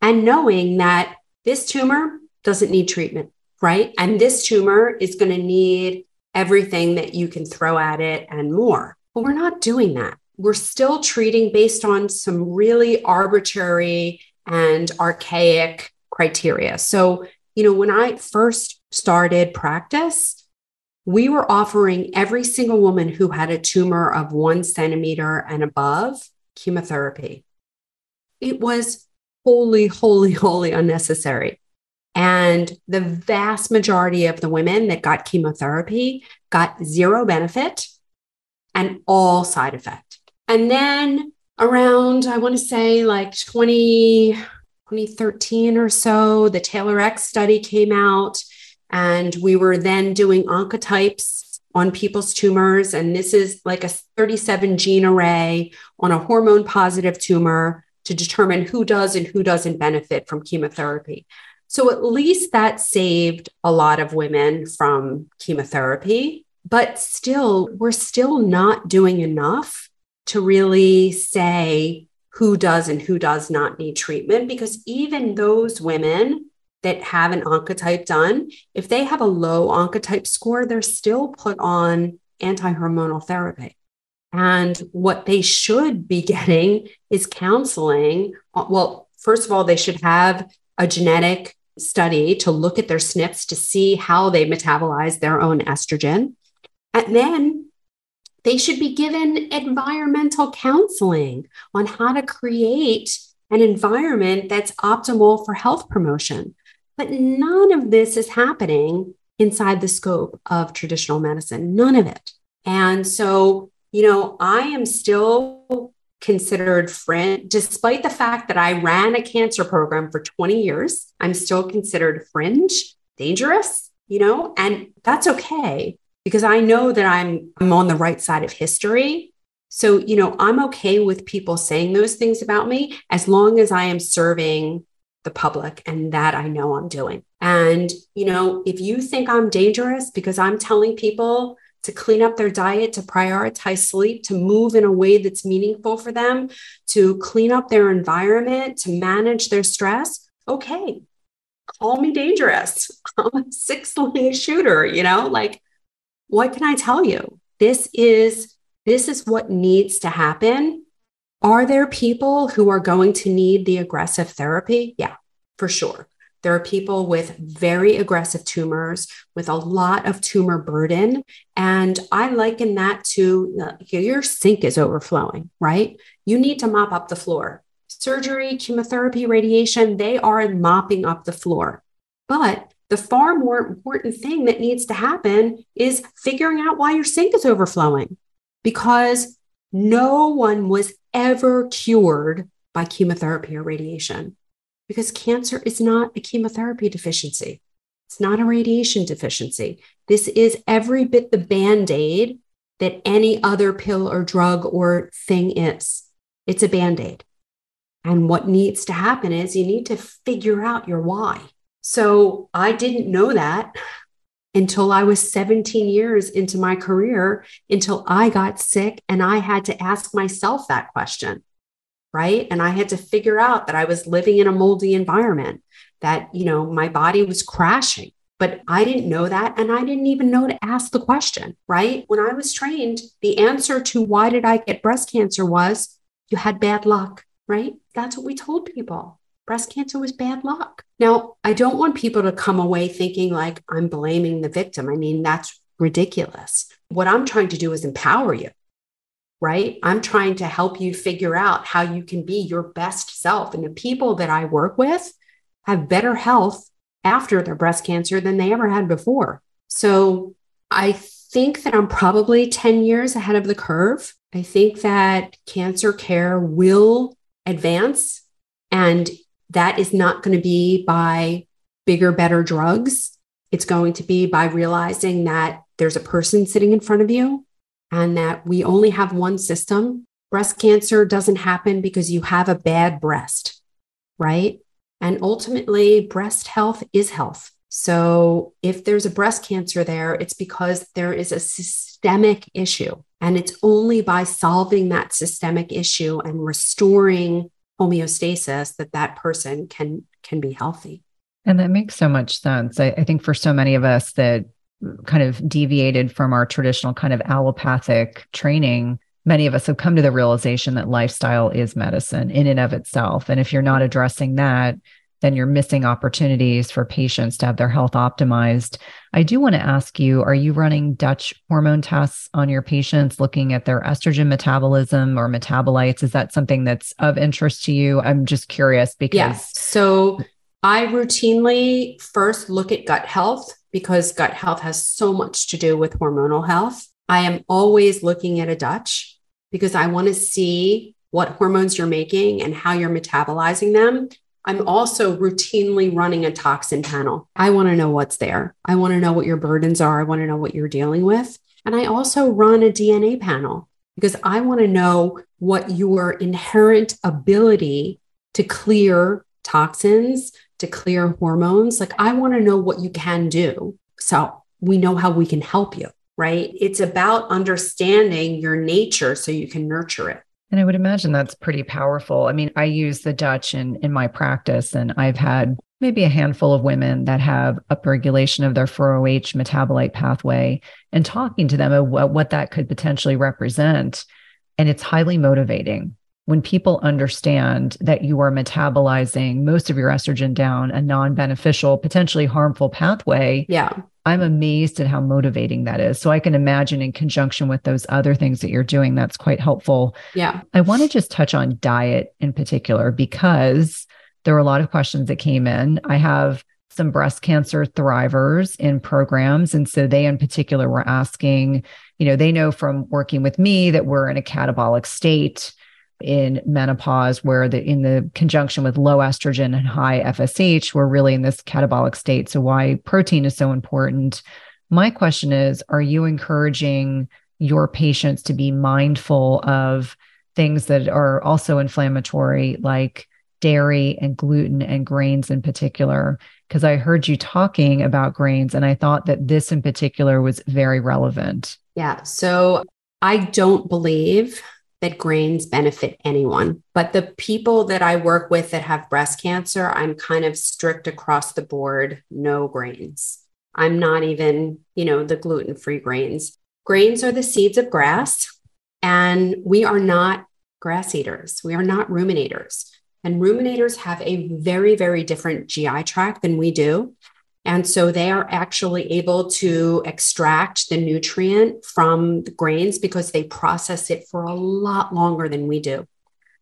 and knowing that this tumor doesn't need treatment, right? And this tumor is going to need everything that you can throw at it and more. But we're not doing that. We're still treating based on some really arbitrary and archaic criteria. So, you know, when I first started practice, we were offering every single woman who had a tumor of one centimeter and above chemotherapy. It was wholly, wholly, wholly unnecessary. And the vast majority of the women that got chemotherapy got zero benefit and all side effect. And then around, I want to say like 20, 2013 or so, the TAILORx study came out, and we were then doing oncotypes on people's tumors. And this is like a 37 gene array on a hormone positive tumor to determine who does and who doesn't benefit from chemotherapy. So at least that saved a lot of women from chemotherapy. But still, we're still not doing enough to really say who does and who does not need treatment because even those women that have an oncotype done, if they have a low oncotype score, they're still put on anti-hormonal therapy. And what they should be getting is counseling. Well, first of all, they should have a genetic study to look at their SNPs to see how they metabolize their own estrogen. And then they should be given environmental counseling on how to create an environment that's optimal for health promotion. But none of this is happening inside the scope of traditional medicine, none of it. And so, you know, I am still considered fringe, despite the fact that I ran a cancer program for 20 years, I'm still considered fringe, dangerous, you know, and that's okay because I know that I'm, I'm on the right side of history. So, you know, I'm okay with people saying those things about me as long as I am serving the public and that I know I'm doing. And, you know, if you think I'm dangerous because I'm telling people to clean up their diet, to prioritize sleep, to move in a way that's meaningful for them, to clean up their environment, to manage their stress, okay, call me dangerous. I'm a six lane shooter, you know, like what can I tell you? This is this is what needs to happen. Are there people who are going to need the aggressive therapy? Yeah, for sure. There are people with very aggressive tumors, with a lot of tumor burden. And I liken that to your sink is overflowing, right? You need to mop up the floor. Surgery, chemotherapy, radiation, they are mopping up the floor. But the far more important thing that needs to happen is figuring out why your sink is overflowing because no one was ever cured by chemotherapy or radiation because cancer is not a chemotherapy deficiency. It's not a radiation deficiency. This is every bit the band aid that any other pill or drug or thing is. It's a band aid. And what needs to happen is you need to figure out your why. So I didn't know that until I was 17 years into my career, until I got sick and I had to ask myself that question right? And i had to figure out that i was living in a moldy environment that you know my body was crashing but i didn't know that and i didn't even know to ask the question right? When i was trained the answer to why did i get breast cancer was you had bad luck right? That's what we told people. Breast cancer was bad luck. Now i don't want people to come away thinking like i'm blaming the victim. I mean that's ridiculous. What i'm trying to do is empower you right? I'm trying to help you figure out how you can be your best self. And the people that I work with have better health after their breast cancer than they ever had before. So I think that I'm probably 10 years ahead of the curve. I think that cancer care will advance, and that is not going to be by bigger, better drugs. It's going to be by realizing that there's a person sitting in front of you and that we only have one system. Breast cancer doesn't happen because you have a bad breast, right? And ultimately, breast health is health. So if there's a breast cancer there, it's because there is a systemic issue. And it's only by solving that systemic issue and restoring homeostasis that that person can can be healthy. And that makes so much sense. I, I think for so many of us that kind of deviated from our traditional kind of allopathic training, many of us have come to the realization that lifestyle is medicine in and of itself. And if you're not addressing that, then you're missing opportunities for patients to have their health optimized. I do want to ask you are you running Dutch hormone tests on your patients, looking at their estrogen metabolism or metabolites? Is that something that's of interest to you? I'm just curious because. Yes. So I routinely first look at gut health because gut health has so much to do with hormonal health. I am always looking at a Dutch because I want to see what hormones you're making and how you're metabolizing them. I'm also routinely running a toxin panel. I want to know what's there. I want to know what your burdens are. I want to know what you're dealing with. And I also run a DNA panel because I want to know what your inherent ability to clear toxins, to clear hormones. Like, I want to know what you can do. So we know how we can help you, right? It's about understanding your nature so you can nurture it. And I would imagine that's pretty powerful. I mean, I use the Dutch in, in my practice, and I've had maybe a handful of women that have upregulation of their 4OH metabolite pathway and talking to them about what that could potentially represent. And it's highly motivating when people understand that you are metabolizing most of your estrogen down a non-beneficial potentially harmful pathway yeah. I'm amazed at how motivating that is. So i can imagine in conjunction with those other things that you're doing that's quite helpful. Yeah. I want to just touch on diet in particular because there were a lot of questions that came in. I have some breast cancer thrivers in programs. And so they in particular were asking you know they know from working with me that we're in a catabolic state in menopause where the in the conjunction with low estrogen and high FSH, we're really in this catabolic state. So why protein is so important. My question is, are you encouraging your patients to be mindful of things that are also inflammatory, like dairy and gluten and grains in particular? Because I heard you talking about grains, and I thought that this in particular was very relevant. Yeah. So I don't believe that grains benefit anyone, but the people that I work with that have breast cancer, I'm kind of strict across the board no grains. I'm not even, you know, the gluten free grains. Grains are the seeds of grass, and we are not grass eaters. We are not ruminators. And ruminators have a very, very different GI tract than we do. And so they are actually able to extract the nutrient from the grains because they process it for a lot longer than we do.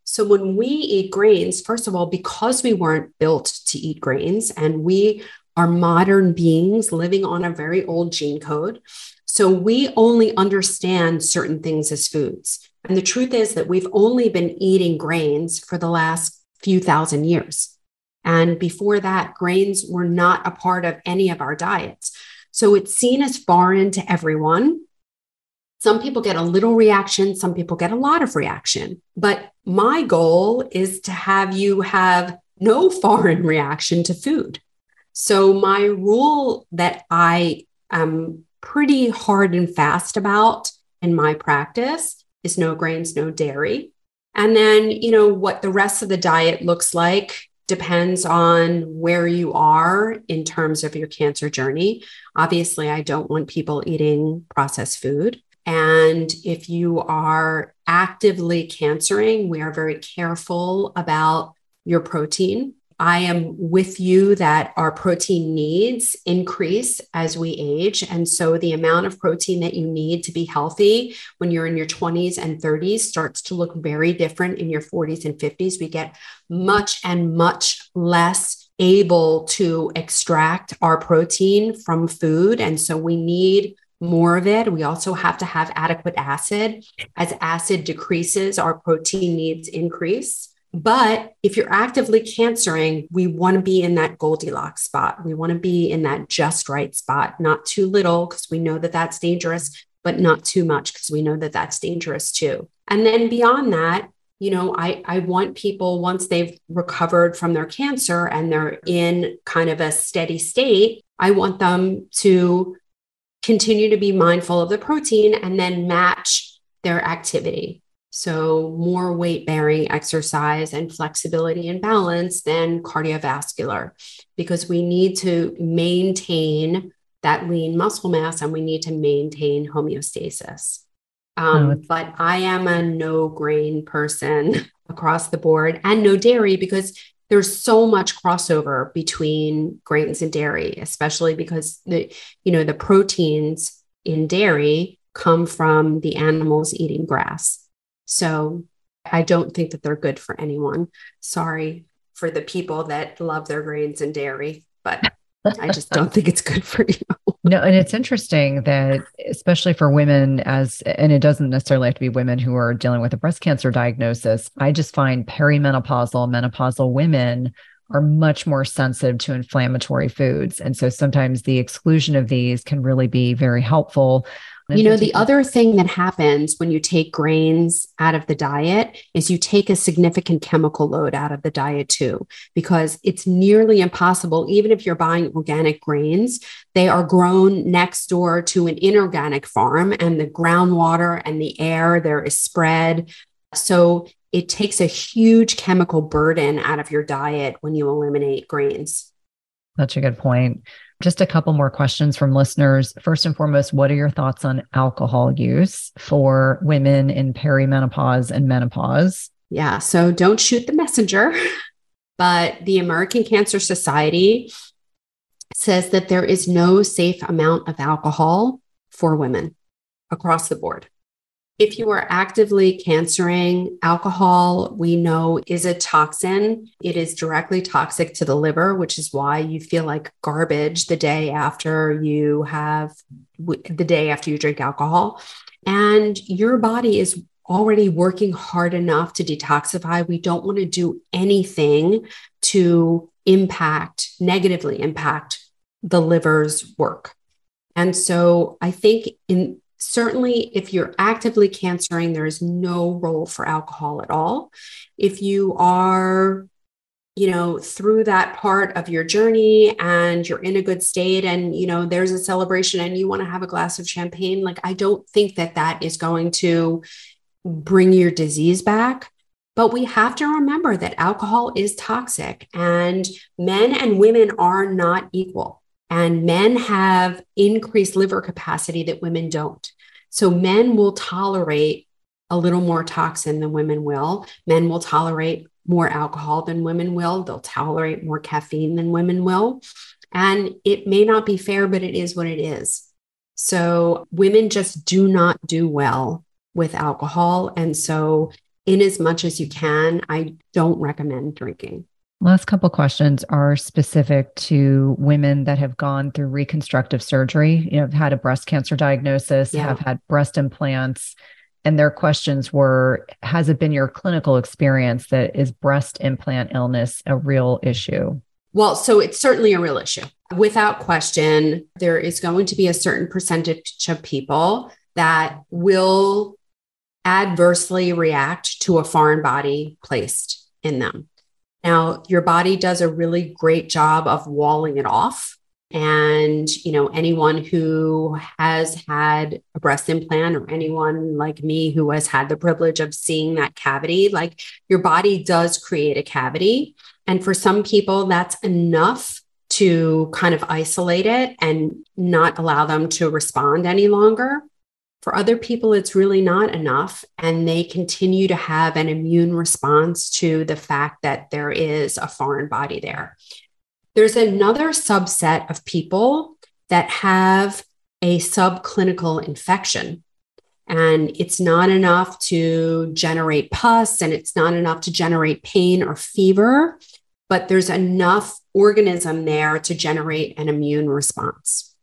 So when we eat grains, first of all, because we weren't built to eat grains and we are modern beings living on a very old gene code. So we only understand certain things as foods. And the truth is that we've only been eating grains for the last few thousand years. And before that, grains were not a part of any of our diets. So it's seen as foreign to everyone. Some people get a little reaction, some people get a lot of reaction. But my goal is to have you have no foreign reaction to food. So, my rule that I am pretty hard and fast about in my practice is no grains, no dairy. And then, you know, what the rest of the diet looks like depends on where you are in terms of your cancer journey. Obviously, I don't want people eating processed food. And if you are actively cancering, we are very careful about your protein. I am with you that our protein needs increase as we age. And so the amount of protein that you need to be healthy when you're in your 20s and 30s starts to look very different in your 40s and 50s. We get much and much less able to extract our protein from food. And so we need more of it. We also have to have adequate acid. As acid decreases, our protein needs increase. But if you're actively cancering, we want to be in that Goldilocks spot. We want to be in that just right spot, not too little because we know that that's dangerous, but not too much because we know that that's dangerous too. And then beyond that, you know, I, I want people once they've recovered from their cancer and they're in kind of a steady state, I want them to continue to be mindful of the protein and then match their activity. So, more weight bearing exercise and flexibility and balance than cardiovascular, because we need to maintain that lean muscle mass and we need to maintain homeostasis. Um, oh, but I am a no grain person across the board and no dairy because there's so much crossover between grains and dairy, especially because the you know the proteins in dairy come from the animals eating grass. So I don't think that they're good for anyone. Sorry for the people that love their grains and dairy, but I just don't think it's good for you. no, and it's interesting that especially for women as and it doesn't necessarily have to be women who are dealing with a breast cancer diagnosis, I just find perimenopausal, menopausal women are much more sensitive to inflammatory foods. And so sometimes the exclusion of these can really be very helpful. You know, the other thing that happens when you take grains out of the diet is you take a significant chemical load out of the diet too, because it's nearly impossible, even if you're buying organic grains, they are grown next door to an inorganic farm and the groundwater and the air there is spread. So it takes a huge chemical burden out of your diet when you eliminate grains. That's a good point. Just a couple more questions from listeners. First and foremost, what are your thoughts on alcohol use for women in perimenopause and menopause? Yeah, so don't shoot the messenger, but the American Cancer Society says that there is no safe amount of alcohol for women across the board. If you are actively cancering, alcohol, we know is a toxin. It is directly toxic to the liver, which is why you feel like garbage the day after you have the day after you drink alcohol. And your body is already working hard enough to detoxify. We don't want to do anything to impact, negatively impact the liver's work. And so I think in certainly if you're actively cancering, there is no role for alcohol at all. If you are you know through that part of your journey and you're in a good state and you know there's a celebration and you want to have a glass of champagne like i don't think that that is going to bring your disease back but we have to remember that alcohol is toxic and men and women are not equal and men have increased liver capacity that women don't so men will tolerate a little more toxin than women will men will tolerate more alcohol than women will. They'll tolerate more caffeine than women will. And it may not be fair, but it is what it is. So women just do not do well with alcohol. And so, in as much as you can, I don't recommend drinking. Last couple questions are specific to women that have gone through reconstructive surgery, you know, have had a breast cancer diagnosis, yeah. have had breast implants, and their questions were Has it been your clinical experience that is breast implant illness a real issue? Well, so it's certainly a real issue. Without question, there is going to be a certain percentage of people that will adversely react to a foreign body placed in them. Now, your body does a really great job of walling it off. And you know anyone who has had a breast implant or anyone like me who has had the privilege of seeing that cavity like your body does create a cavity. And for some people that's enough to kind of isolate it and not allow them to respond any longer for other people it's really not enough and they continue to have an immune response to the fact that there is a foreign body there there's another subset of people that have a subclinical infection. And it's not enough to generate pus and it's not enough to generate pain or fever, but there's enough organism there to generate an immune response.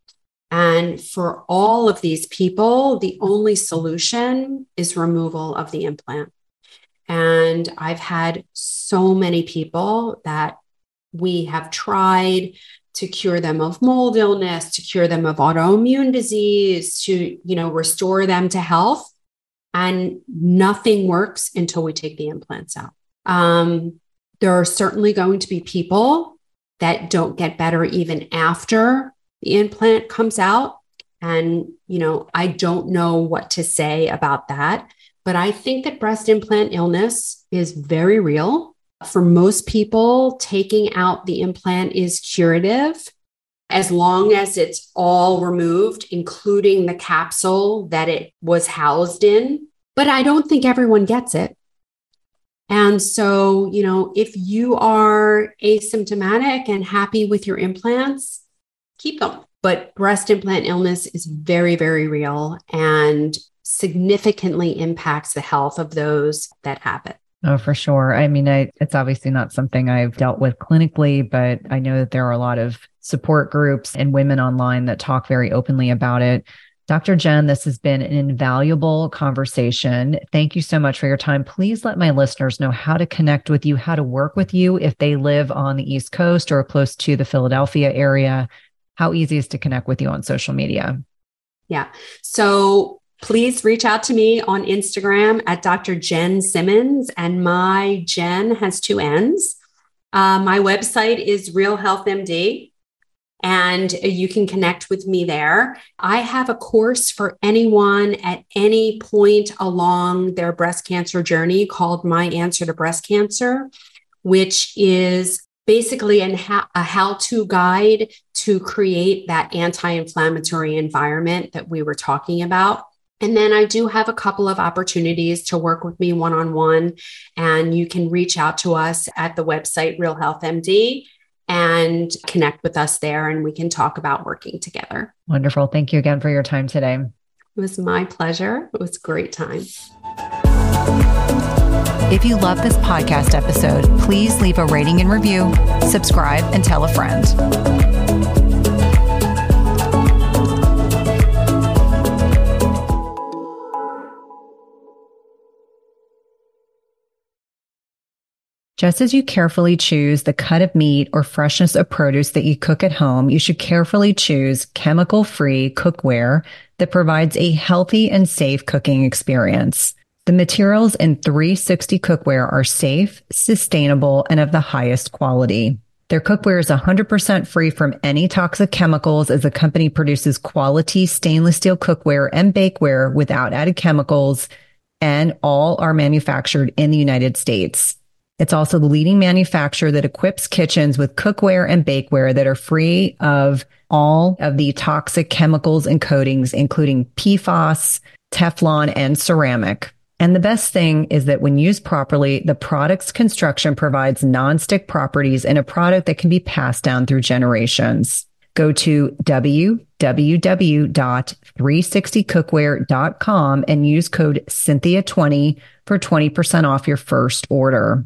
And for all of these people, the only solution is removal of the implant. And I've had so many people that we have tried to cure them of mold illness, to cure them of autoimmune disease, to, you know, restore them to health. And nothing works until we take the implants out. Um, there are certainly going to be people that don't get better even after the implant comes out. And, you know, I don't know what to say about that. But I think that breast implant illness is very real. For most people, taking out the implant is curative as long as it's all removed, including the capsule that it was housed in. But I don't think everyone gets it. And so, you know, if you are asymptomatic and happy with your implants, keep them. But breast implant illness is very, very real and significantly impacts the health of those that have it. Oh, for sure. I mean, I, it's obviously not something I've dealt with clinically, but I know that there are a lot of support groups and women online that talk very openly about it. Dr. Jenn, this has been an invaluable conversation. Thank you so much for your time. Please let my listeners know how to connect with you, how to work with you if they live on the East Coast or close to the Philadelphia area. How easy is to connect with you on social media? Yeah. So please reach out to me on Instagram at Dr. Jenn Simmons. And my Jenn has two N's. Uh, my website is Real Health MD, and you can connect with me there. I have a course for anyone at any point along their breast cancer journey called My Answer to Breast Cancer, which is basically an ha- a how to guide to create that anti inflammatory environment that we were talking about. And then I do have a couple of opportunities to work with me one on one. And you can reach out to us at the website Real Health MD and connect with us there and we can talk about working together. Wonderful. Thank you again for your time today. It was my pleasure. It was a great time. If you love this podcast episode, please leave a rating and review, subscribe, and tell a friend. Just as you carefully choose the cut of meat or freshness of produce that you cook at home, you should carefully choose chemical free cookware that provides a healthy and safe cooking experience. The materials in 360 cookware are safe, sustainable, and of the highest quality. Their cookware is 100% free from any toxic chemicals as the company produces quality stainless steel cookware and bakeware without added chemicals, and all are manufactured in the United States. It's also the leading manufacturer that equips kitchens with cookware and bakeware that are free of all of the toxic chemicals and coatings, including PFAS, Teflon, and ceramic. And the best thing is that when used properly, the product's construction provides nonstick properties in a product that can be passed down through generations. Go to www.360cookware.com and use code Cynthia20 for 20% off your first order.